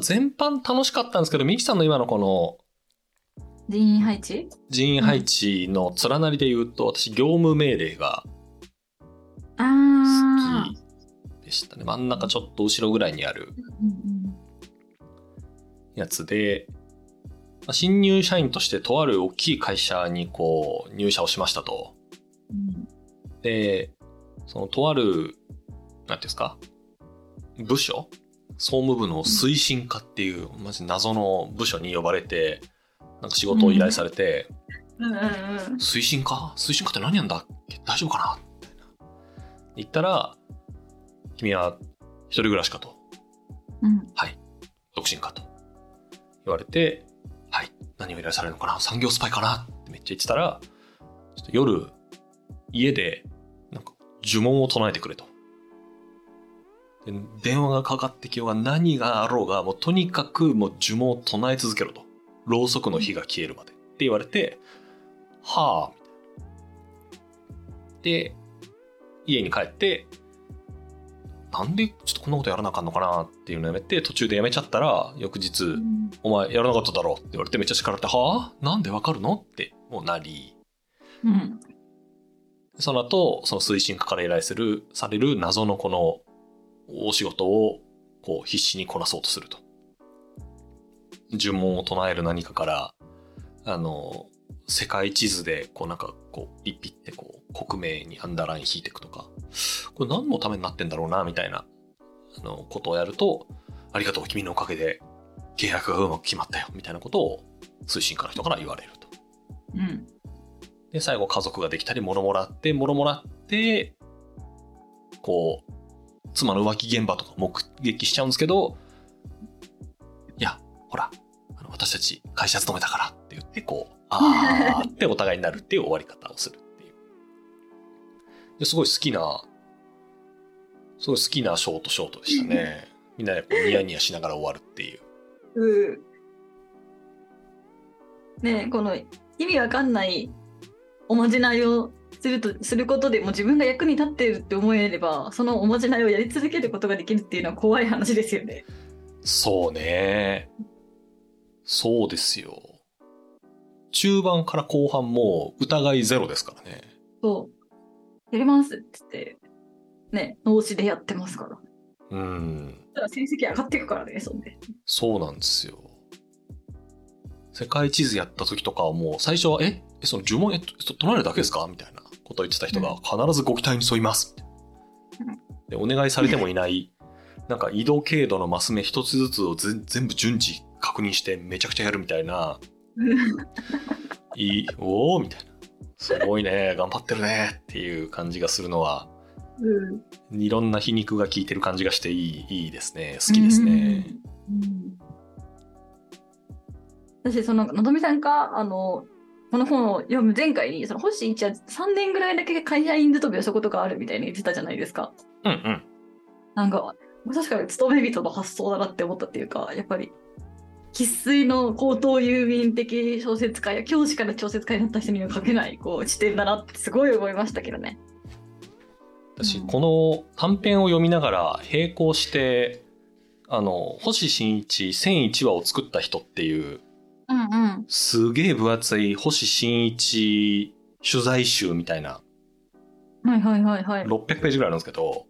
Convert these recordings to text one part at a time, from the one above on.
全般楽しかったんですけど、ミキさんの今のこの人員配置？人員配置の連なりで言うと、私、業務命令があ好きでしたね。真ん中ちょっと後ろぐらいにあるやつで、まあ新入社員としてとある大きい会社にこう入社をしましたと。で、そのとある、なんていうんですか？部署総務部の推進課っていう、マジ謎の部署に呼ばれて、なんか仕事を依頼されて、うんうんうん推進課？推進課って何やんだ大丈夫かな？みたいな。言ったら、君は一人暮らしかと。うんはい。独身かと。言われて、はい。何を依頼されるのかな？産業スパイかな？ってめっちゃ言ってたら、ちょっと夜、家で、なんか呪文を唱えてくれと。電話がかかってきようが何があろうが、もうとにかくもう呪文を唱え続けろと。ろうそくの火が消えるまで。って言われて、はあ、で、家に帰って、なんでちょっとこんなことやらなあかんのかなっていうのやめて、途中でやめちゃったら、翌日、お前やらなかっただろって言われてめっちゃ叱られて、はあなんでわかるの？ってもうなり、うんその後、その推進課から依頼する、される謎のこのお仕事をこう必死にこなそうとすると。呪文を唱える何かから、あの、世界地図でこうなんかこうピッピってこう国名にアンダーライン引いていくとか、これ何のためになってんだろうなみたいなあのことをやると、ありがとう君のおかげで契約がうまく決まったよみたいなことを推進課の人から言われると。うんで、最後家族ができたり、物もらって、物もらって、こう、妻の浮気現場とか目撃しちゃうんですけど、いや、ほら、あの私たち会社勤めたからって言って、こう、あー ってお互いになるっていう終わり方をするっていう。ですごい好きな、すごい好きなショートショートでしたね。みんなでこうニヤニヤしながら終わるっていう。うんねえこの意味わかんないおまじないをするとすることでも自分が役に立っているって思えればそのおまじないをやり続けることができるっていうのは怖い話ですよね。そうね。そうですよ。中盤から後半もう疑いゼロですからね。そうやりますって言ってね脳死でやってますから。うん。ただ成績上がっていくからねそんで。そうなんですよ。世界地図やった時とかはもう最初は、え？えその呪文えと唱えるだけですか？みたいなことを言ってた人が、うん。必ずご期待に沿います。で、お願いされてもいない、なんか移動経度のマス目一つずつをぜ全部順次確認してめちゃくちゃやるみたいな、いい、おーみたいな。すごいね、頑張ってるねっていう感じがするのは、うん。いろんな皮肉が効いてる感じがしていいいいですね。好きですね。うん。私そののぞみさんがあのこの本を読む前回にその星一は3年ぐらいだけ会社員勤めをしたことがあるみたいに言ってたじゃないですか。うんうん。なんか確かに勤め人の発想だなって思ったっていうかやっぱり生粋の高等遊民的小説家や教師から小説家になった人には書けないこう視点だなってすごい思いましたけどね。私、うんこの短編を読みながら並行して、あの、星新一1001話を作った人っていう、うんうん。すげえ分厚い星新一取材集みたいな、はいはいはいはい。600ページぐらいあるんですけど、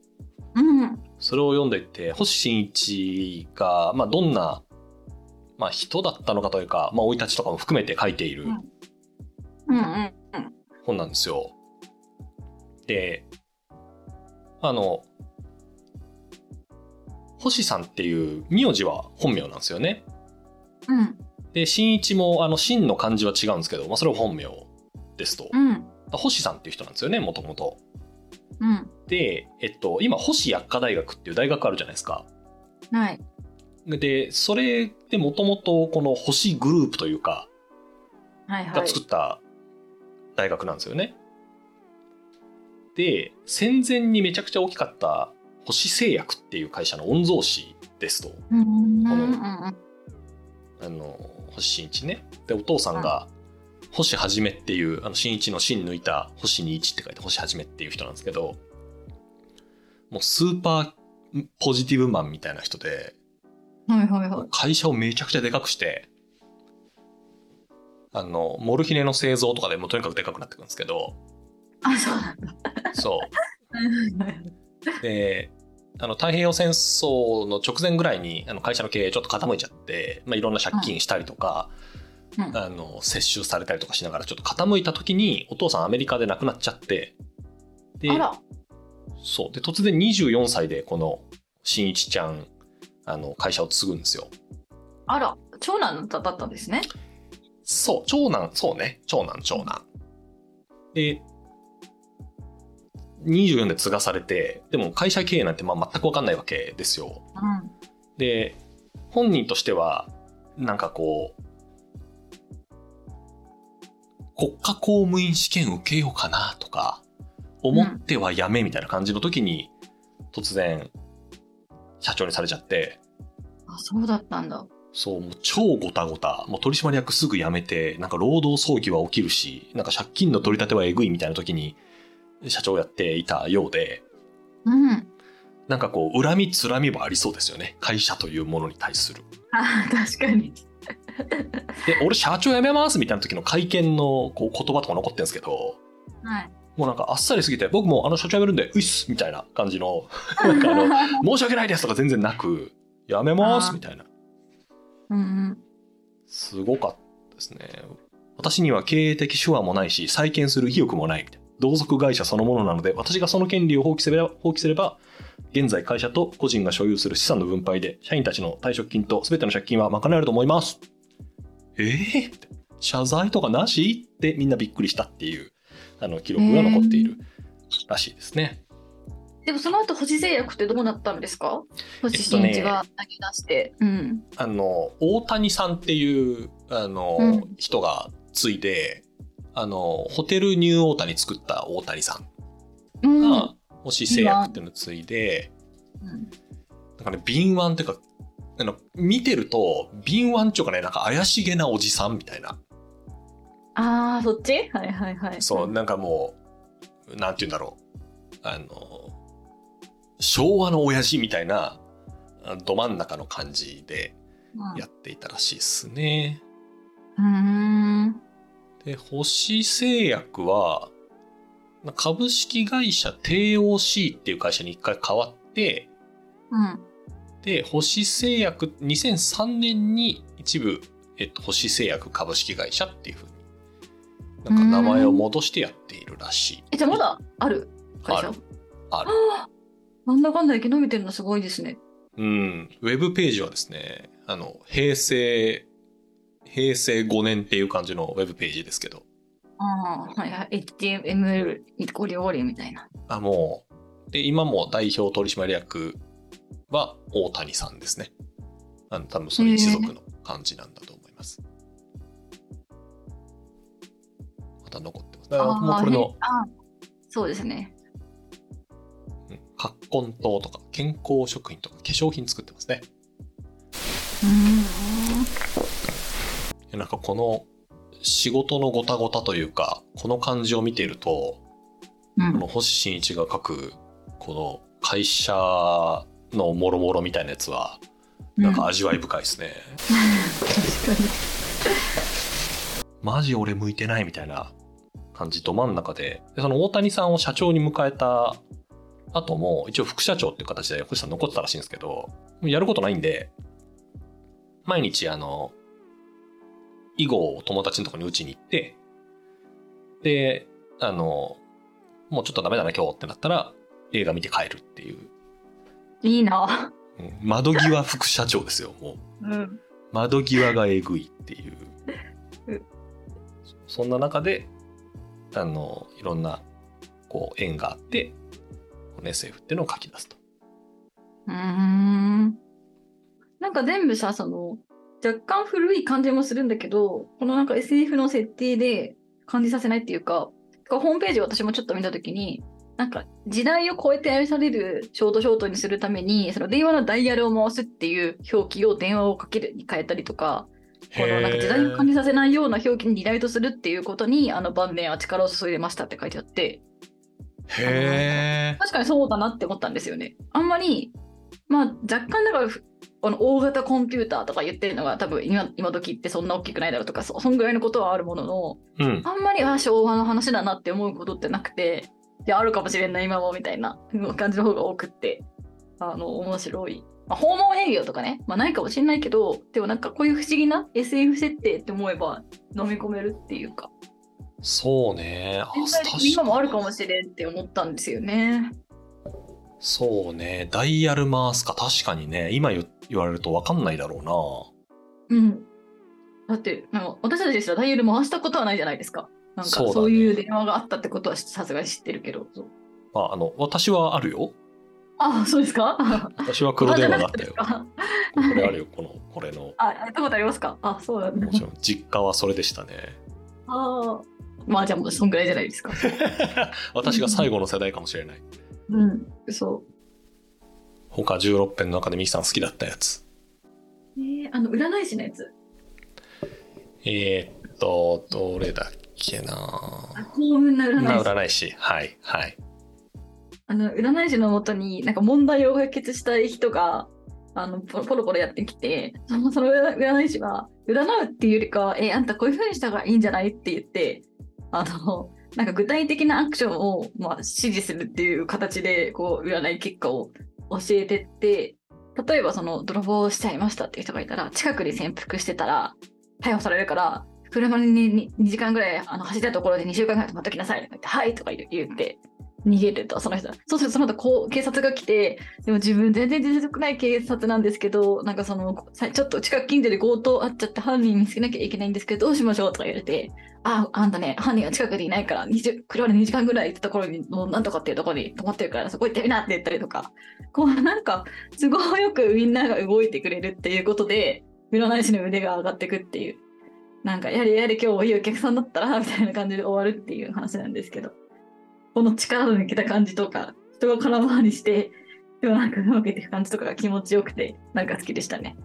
うんそれを読んでいって、星新一が、まあ、どんな、まあ、人だったのかというか、まあ、生い立ちとかも含めて書いているうんうんうん本なんですよ。で、あの、星さんっていう名字は本名なんですよね。うんで、新一も、あの、新の漢字は違うんですけど、まあ、それは本名ですと。うん星さんっていう人なんですよね、もともと。うんで、えっと、今、星薬科大学っていう大学あるじゃないですか。はい。で、それでもともと、この星グループというか、がはいはい。作った大学なんですよね。で、戦前にめちゃくちゃ大きかった星製薬っていう会社の御曹司ですと。このあの、星新一ね。で、お父さんが、星はじめっていう、あの、新一の新抜いた星に一って書いて星はじめっていう人なんですけど、もうスーパーポジティブマンみたいな人で、はいはいはい。会社をめちゃくちゃでかくして、あの、モルヒネの製造とかでもうとにかくでかくなってくるんですけど、あ、そうなんだ。そ。う。で、あの、太平洋戦争の直前ぐらいに、あの、会社の経営ちょっと傾いちゃって、まあ、いろんな借金したりとか、うんあの、接収されたりとかしながらちょっと傾いた時に、お父さんアメリカで亡くなっちゃって、で、あら。そう。で、突然24歳でこの、新一ちゃん、あの、会社を継ぐんですよ。あら。長男だったんですね。そう、長男、そうね、長男、長男。で、24で継がされて、でも会社経営なんてまあ全く分かんないわけですよ。うん。で、本人としては、なんかこう、国家公務員試験受けようかなとか、思ってはやめみたいな感じの時に、突然、社長にされちゃって、あ、そうだったんだ。そう、もう超ごたごた。もう取締役すぐ辞めて、なんか労働争議は起きるし、なんか借金の取り立てはえぐいみたいな時に、社長をやっていたようで、うん。なんかこう、恨みつらみもありそうですよね。会社というものに対する。あ、確かに。で、俺社長辞めますみたいな時の会見のこう言葉とか残ってるんですけど、はい。もうなんかあっさりすぎて、僕もあの社長辞めるんで、ういっすみたいな感じの、なんかあの、申し訳ないですとか全然なく、辞めますみたいな。うんうん。すごかったですね。私には経営的手腕もないし、再建する意欲もないみたいな。同族会社そのものなので、私がその権利を放棄すれば、放棄すれば現在会社と個人が所有する資産の分配で、社員たちの退職金と全ての借金は賄えると思います。えー、謝罪とかなし？ってみんなびっくりしたっていう、あの、記録が残っているらしいですね。でもその後星製薬ってどうなったんですか？星新一が投げ出して。うん。あの、大谷さんっていう、あの、うん人がついで、あの、ホテルニューオータニ作った大谷さんうん。が、星製薬っていうのをついで、うんかね、敏腕っていうか、あの、見てると、敏腕っていうかね、なんか怪しげなおじさんみたいな。ああ、そっち？はいはいはい。そう、なんかもう、なんて言うんだろう。あの、昭和の親父みたいな、あど真ん中の感じでうん。やっていたらしいですね。うーん。で、星製薬は、株式会社 TOC っていう会社に一回変わって、うん。で、星製薬、2003年に一部、えっと、星製薬株式会社っていうふうに、なんか名前を戻してやっているらしい。え、じゃあまだある？会社？あるある。あーなんだかんだ生き延びてるのすごいですね。うん。ウェブページはですね、あの、平成、平成5年っていう感じのウェブページですけど、ああ、はいはい。HTML ゴリゴリみたいな。あ、もう、で、今も代表取締役は大谷さんですね。あの、多分その一族の感じなんだと思います。また残ってます。だからもうこれの、あそうですね。うん葛根糖とか健康食品とか化粧品作ってますね。うーん。でなんかこの仕事のごたごたというか、この感じを見ていると、うん、この星新一が書く、この会社のもろもろみたいなやつは、なんか味わい深いですね。確かに。マジ俺向いてないみたいな感じど真ん中ででその大谷さんを社長に迎えた後も一応副社長っていう形で星さん残ってたらしいんですけどやることないんで毎日あの囲碁を友達のとこに打ちに行ってであのもうちょっとダメだな今日ってなったら映画見て帰るっていう、いいな。うん窓際副社長ですよもううん。窓際がえぐいっていう うんそんな中であのいろんなこう縁があってこの SF っていうのを書き出すとうーん。なんか全部さ、その、若干古い感じもするんだけど、このなんか SF の設定で感じさせないっていうか、ホームページを私もちょっと見たときに、なんか時代を超えて愛されるショートショートにするために、その電話のダイヤルを回すっていう表記を電話をかけるに変えたりとか、このなんか時代を感じさせないような表記にリライトするっていうことに、あの晩年は力を注いでましたって書いてあって、へえ確かにそうだなって思ったんですよね。あんまりまあ若干だからふこの大型コンピューターとか言ってるのが多分今今時ってそんな大きくないだろうとかそそんぐらいのことはあるもののうん。あんまりあ昭和の話だなって思うことってなくていやあるかもしれんない今もみたいな感じの方が多くってあの面白い、まあ、訪問営業とかね、まあ、ないかもしれないけどでもなんかこういう不思議な SF 設定って思えば飲み込めるっていうかそうね。今もあるかもしれんって思ったんですよね。そうね。ダイヤル回すか。確かにね。今言言われると分かんないだろうん。だって、私たちですらダイヤル回したことはないじゃないですか。なんかそういう電話があったってことはさすがに知ってるけど。そううな。あ、あの、私はあるよ。あ、そうですか？私は黒電話があったよ。あこれあるよ。この、これの。あ、やったことありますか？あ、そうなんだも。ちろん、実家はそれでしたね。ああ。まあじゃあもうそんぐらいじゃないですか。私が最後の世代かもしれない。うん。そう。他16編の中でミキさん好きだったやつ。えー、あの、占い師のやつ。えー、っと、どれだっけなあ幸運な占いな師。占い師。はい、はい。あの占い師のもとになんか問題を解決したい人があのポロポロポロやってきてそのその占い師は占うっていうよりかは「えあんたこういうふうにした方がいいんじゃない?」って言ってあのなんか具体的なアクションを、まあ、指示するっていう形でこう占い結果を教えてって例えばその泥棒しちゃいましたっていう人がいたら近くに潜伏してたら逮捕されるから車に 2, 時間ぐらいあの走ったところで2週間ぐらい止まっときなさいとか言って「はい」とか言って逃げるとその人。そうするとその後こう警察が来てでも自分全然出てくない警察なんですけどなんかそのちょっと近く近所で強盗あっちゃって犯人見つけなきゃいけないんですけどどうしましょうとか言われてああんたね犯人が近くにいないから20車で2時間ぐらい行ったところにもうなんとかっていうところに止まってるからそこ行ってみなって言ったりとか。こうなんかすごいよくみんなが動いてくれるっていうことで占い師の腕が上がってくっていう。なんかやれやれ今日もいいお客さんだったらみたいな感じで終わるっていう話なんですけど。この力の抜けた感じとか人が空回りしてでもなんかうまくいっていく感じとかが気持ちよくてなんか好きでしたね。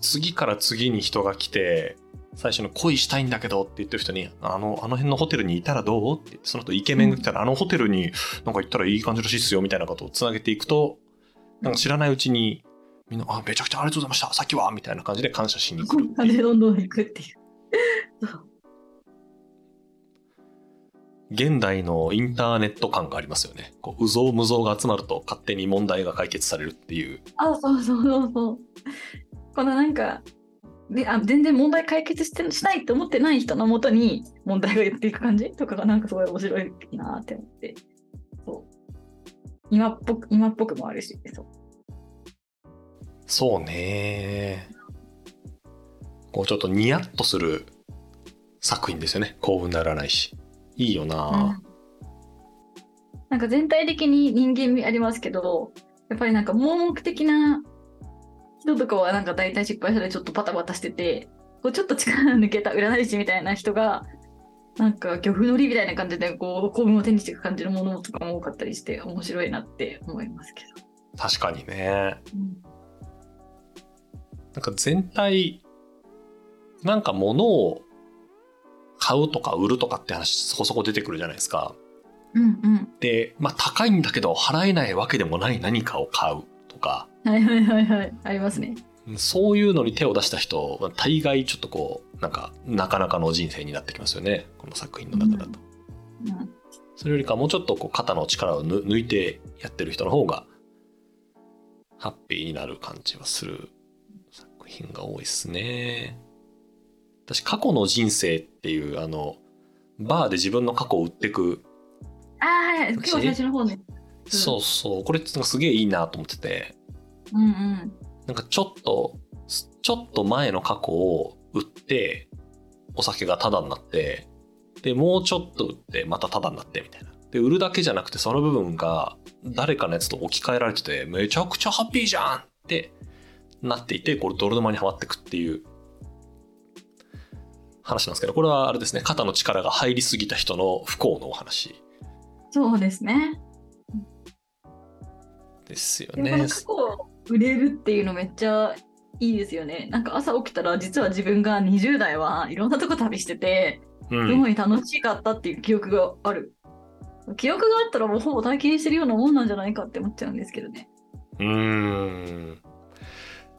次から次に人が来て、最初の恋したいんだけどって言ってる人に、あの、あの辺のホテルにいたらどうってその後イケメンが来たら、あのホテルになんか行ったらいい感じらしいっすよみたいなことをつなげていくと、なんか知らないうちに、みんな、あ、めちゃくちゃありがとうございました、さっきはみたいな感じで感謝しにどんどん行くっていう現代のインターネット感がありますよね。こう、うぞうむぞうが集まると勝手に問題が解決されるっていう。あ、そうそうそうそう。このなんか、であ全然問題解決してしないと思ってない人のもとに問題が言っていく感じとかがなんかすごい面白いなって思って。そう。今っぽく、今っぽくもあるし、そう。そうね。こう、ちょっとニヤッとする作品ですよね。幸運ならないし。いいよな、なんか全体的に人間味ありますけど、やっぱりなんか盲目的な人とかはなんか大体失敗したらちょっとパタパタしてて、こうちょっと力抜けた占い師みたいな人が、なんか漁夫の利みたいな感じでこう幸運を手にしていく感じのものとかも多かったりして面白いなって思いますけど。確かにね。うんなんか全体、なんか物を買うとか売るとかって話そこそこ出てくるじゃないですか。うんうん。で、まあ高いんだけど払えないわけでもない何かを買うとか、はいはいはいはい。ありますね。そういうのに手を出した人は大概ちょっとこう、なんかなかなかの人生になってきますよね。この作品の中だと。うんそれよりかもうちょっとこう肩の力をぬ抜いてやってる人の方がハッピーになる感じはする作品が多いですね。私過去の人生っていうあのバーで自分の過去を売ってく、ああ、はい。今日最初の方ね。うんそうそうこれすげえいいなと思っててうんうん。なんかちょっとちょっと前の過去を売ってお酒がタダになってでもうちょっと売ってまたタダになってみたいなで売るだけじゃなくてその部分が誰かのやつと置き換えられててめちゃくちゃハッピーじゃんってなっていてこれ泥沼にはまってくっていう話なんですけどこれはあれですね肩の力が入りすぎた人の不幸のお話そうですね。ですよね過去を売れるっていうのめっちゃいいですよね。なんか朝起きたら実は自分が20代はいろんなとこ旅してて、うんすごい楽しかったっていう記憶がある。記憶があったらもうほぼ体験してるようなもんなんじゃないかって思っちゃうんですけどね。うーん。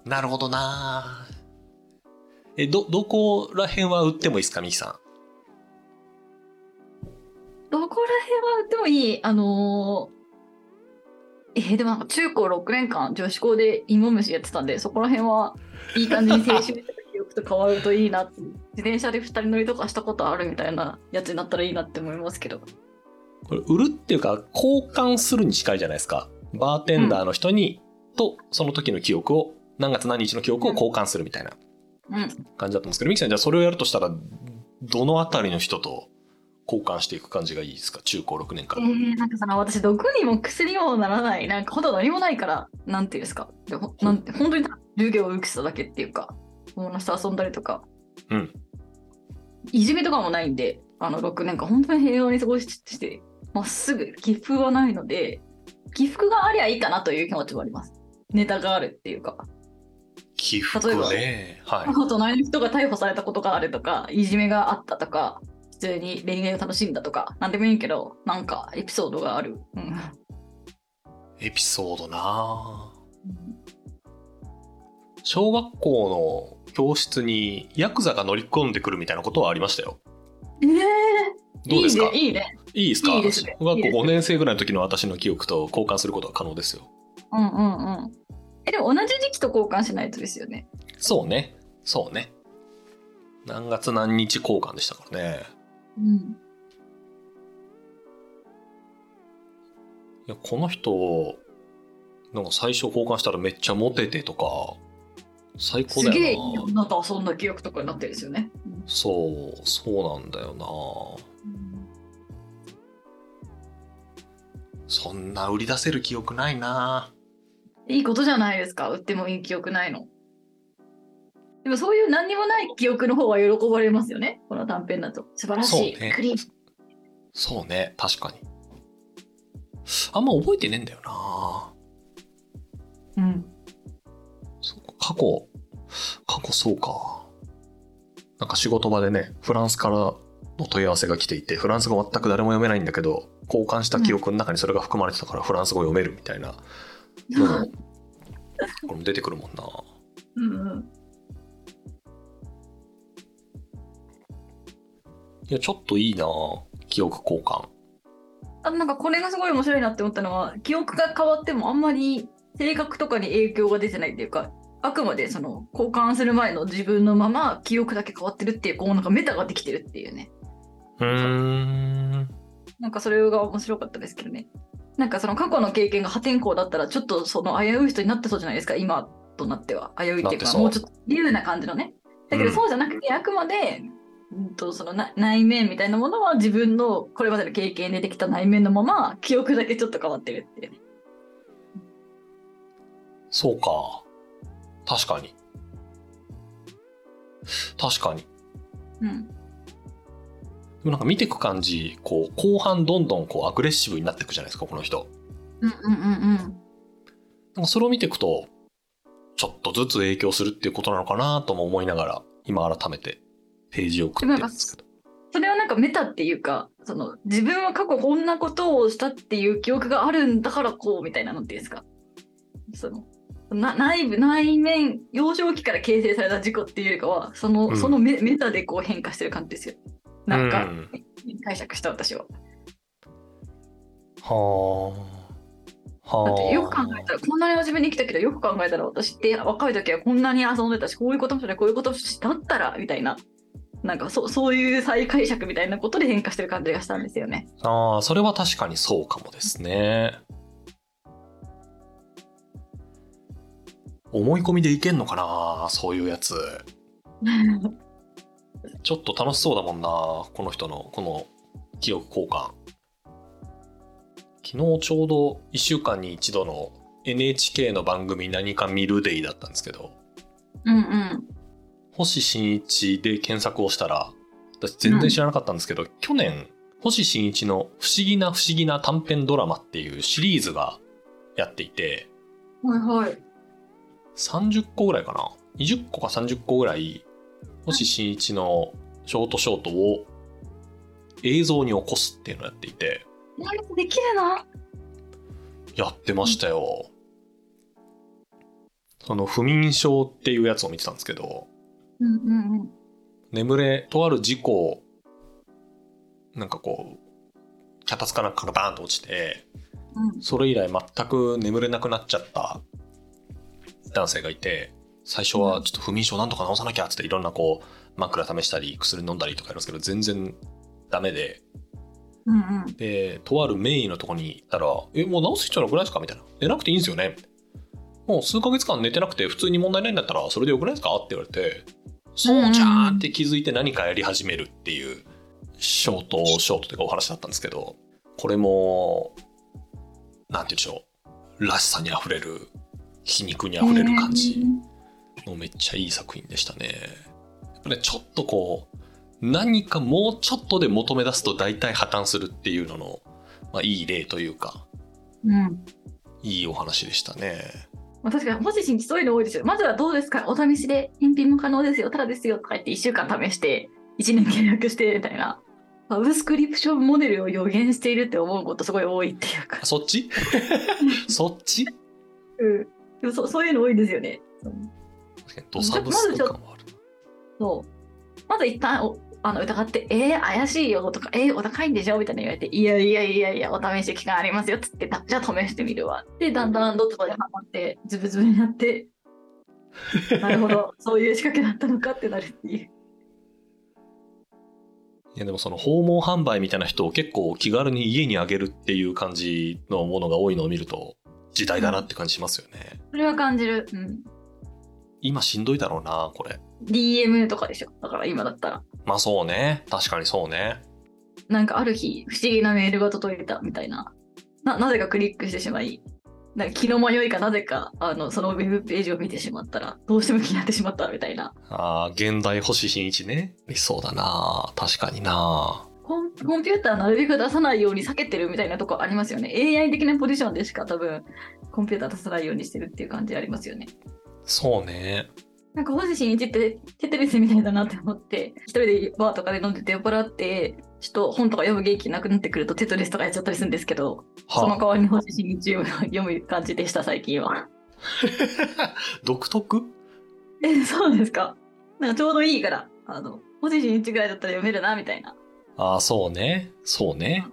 なるほどなえ、ど、どこら辺は売ってもいいですか、ミキさどこら辺は売ってもいいあのーえーでもなんか中高6年間女子校で芋虫やってたんでそこら辺はいい感じに青春した記憶と変わるといいなって自転車で2人乗りとかしたことあるみたいなやつになったらいいなって思いますけどん。これ、売るっていうか、交換するに近いじゃないですか。バーテンダーの人に、と、その時の記憶を、何月何日の記憶を交換するみたいなうん感じだったんですけど、ミキさん、じゃあそれをやるとしたら、どのあたりの人と交換していく感じがいいですか？中高6年間。えー、なんかその私毒にも薬にもならない。なんかほんと何もないから。なんていうんですか？でほなんて本当に授業を受けてただけっていうか友達と遊んだりとか。うん。いじめとかもないんであの6年間。本当に平和に過ごしてまっすぐ起伏はないので起伏がありゃいいかなという気持ちもあります。ネタがあるっていうか。起伏ね。はい。あと隣の人が逮捕されたことがあるとかいじめがあったとか。普通に恋愛を楽しんだとかなんでもいいけどなんかエピソードがある、うんエピソードな小学校の教室にヤクザが乗り込んでくるみたいなことはありましたよ。えーどうですか？いいねいいねいいですか？いいですね小学校いいですね5年生ぐらいの時の私の記憶と交換することは可能ですよ。うんうんうんえでも同じ時期と交換しないとですよねそうね。そうね。何月何日交換でしたからね。うんいや、この人、なんか最初交換したらめっちゃモテてとか、最高すだよな。げえ女と遊んだ記憶とかになってるんですよね、そう、そうなんだよな。そんな売り出せる記憶ないな。いいことじゃないですか売ってもいい記憶ないのでもそういう何にもない記憶の方が喜ばれますよね。この短編だと。素晴らしい、そうね。クリーン。そうね、確かに。あんま覚えてねえんだよな。うん。そうか。過去、過去そうか。なんか仕事場でね、フランスからの問い合わせが来ていて、フランス語全く誰も読めないんだけど、交換した記憶の中にそれが含まれてたからフランス語読めるみたいなのも、これも出てくるもんな。うんうんいや、ちょっといいな記憶交換。あなんかこれがすごい面白いなって思ったのは記憶が変わってもあんまり性格とかに影響が出てないっていうかあくまでその交換する前の自分のまま記憶だけ変わってるっていうこうなんかメタができてるっていうね。うーん。なんかそれが面白かったですけどね。なんかその過去の経験が破天荒だったらちょっとその危うい人になってそうじゃないですか今となっては。危ういっていうかもうちょっと自由な感じのね。だけどうん。そうじゃなくて、あくまで、うんとそのな内面みたいなものは自分のこれまでの経験でできた内面のまま記憶だけちょっと変わってるっていうねそうか。確かに。確かに。うんでもなんか見てく感じ、こう、後半どんどんこうアグレッシブになっていくじゃないですか、この人。うんうんうんうんなんかそれを見ていくと、ちょっとずつ影響するっていうことなのかなとも思いながら、今改めてページを送ってるんですけど。それはなんかメタっていうかその自分は過去こんなことをしたっていう記憶があるんだからこうみたいなのっていうんですか？そのな内部内面幼少期から形成された事故っていうよりかはその,、うんそのメメタでこう変化してる感じですよなんか、うん解釈した私ははあ。はあ。だってよく考えたらこんなに真面目に生きたけどよく考えたら私って若い時はこんなに遊んでたしこういうこともしたこういうこともしただったらみたいななんかそそういう再解釈みたいなことで変化してる感じがしたんですよね。ああ、それは確かにそうかもですね。思い込みでいけんのかなそういうやつ。ちょっと楽しそうだもんなこの人のこの記憶交換。昨日ちょうど1週間に一度の NHK の番組何か見るデイだったんですけど、うんうん星新一で検索をしたら、私全然知らなかったんですけど、去年、星新一の不思議な不思議な短編ドラマっていうシリーズがやっていて、はいはい。30個ぐらいかな ?20 個か30個ぐらい、星新一のショートショートを映像に起こすっていうのをやっていて、できるな。やってましたよ。その不眠症っていうやつを見てたんですけど、うんうんうん。眠れ、とある事故、なんかこう、脚立かなんかがバーンと落ちて、うんそれ以来全く眠れなくなっちゃった男性がいて、最初はちょっと不眠症なんとか治さなきゃっつっていろんなこう、枕試したり薬飲んだりとかやるんですけど、全然ダメで、うんうん。で、とある名医のとこに行ったら、え、もう治す必要なくないですか？みたいな。寝なくていいんですよね？もう数ヶ月間寝てなくて普通に問題ないんだったらそれでよくないですか？って言われて、そうじゃんって気づいて何かやり始めるっていう、ショート、ショートというかお話だったんですけど、これも、なんて言うんでしょう。らしさに溢れる、皮肉に溢れる感じのめっちゃいい作品でしたね。やっぱね、ちょっとこう、何かもうちょっとで求め出すと大体破綻するっていうのの、まあいい例というか、うん。いいお話でしたね。まあ、確かに、もし新規そういうの多いですよ。まずはどうですか？お試しで返品も可能ですよ。ただですよ。とか言って1週間試して、1年契約して、みたいな。サブスクリプションモデルを予言しているって思うことすごい多いっていうかあ。そっち？そっち？うん。でもそそういうの多いですよね。ドサブスク感はある。そう。まず一旦おあの疑って、えー、怪しいよとか、えー、お高いんでしょ？みたいな言われて、いやいやいやいや、お試し期間ありますよっつって、たじゃあ試してみるわ。で、だんだんどっかでハマって、ズブズブになって、なるほど、そういう仕掛けだったのかってなるっていう。いやでもその訪問販売みたいな人を結構気軽に家にあげるっていう感じのものが多いのを見ると時代だなって感じしますよね。それは感じる。うん。今しんどいだろうな、これ。DM とかでしょ。だから今だったら。まあそうね。確かにそうね。なんかある日、不思議なメールが届いたみたいな。な、なぜかクリックしてしまい、なんか気の迷いかなぜか、あの、そのウェブページを見てしまったら、どうしても気になってしまったみたいな。ああ、現代星新一ね。理想だな。確かにな。コンコンピューターなるべく出さないように避けてるみたいなとこありますよね。AI 的なポジションでしか多分、コンピューター出さないようにしてるっていう感じありますよね。そうね。なんか星新一ってテトリスみたいだなって思って、一人でバーとかで飲んでて酔っ払って、ちょっと本とか読む元気なくなってくるとテトリスとかやっちゃったりするんですけど、そのは代わりに星新一を読む感じでした、最近は。独特？え、そうですか。なんかちょうどいいから、あの、星新一ぐらいだったら読めるな、みたいな。ああ、そうね。そうね。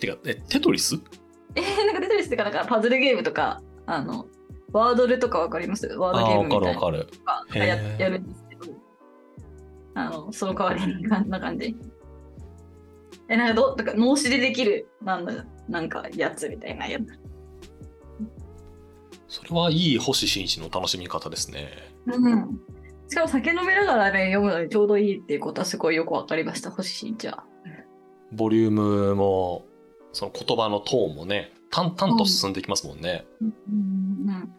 てか、え、テトリス？えー、なんかテトリスってか、なんかパズルゲームとか、あの、ワードルとかわかります？ワードゲームわかみたいなるわかる。とかややるんですけど、あの、その代わりにこんな感じ。え、なんかど、なんか脳死でできる、なんだ、なんかやつみたいなやつ。それはいい星新一の楽しみ方ですね。うん。しかも酒飲めながらね、読むのにちょうどいいっていうことはすごいよくわかりました、星新一は。ボリュームも、その言葉のトーンもね、淡々と進んでいきますもんね。うんうん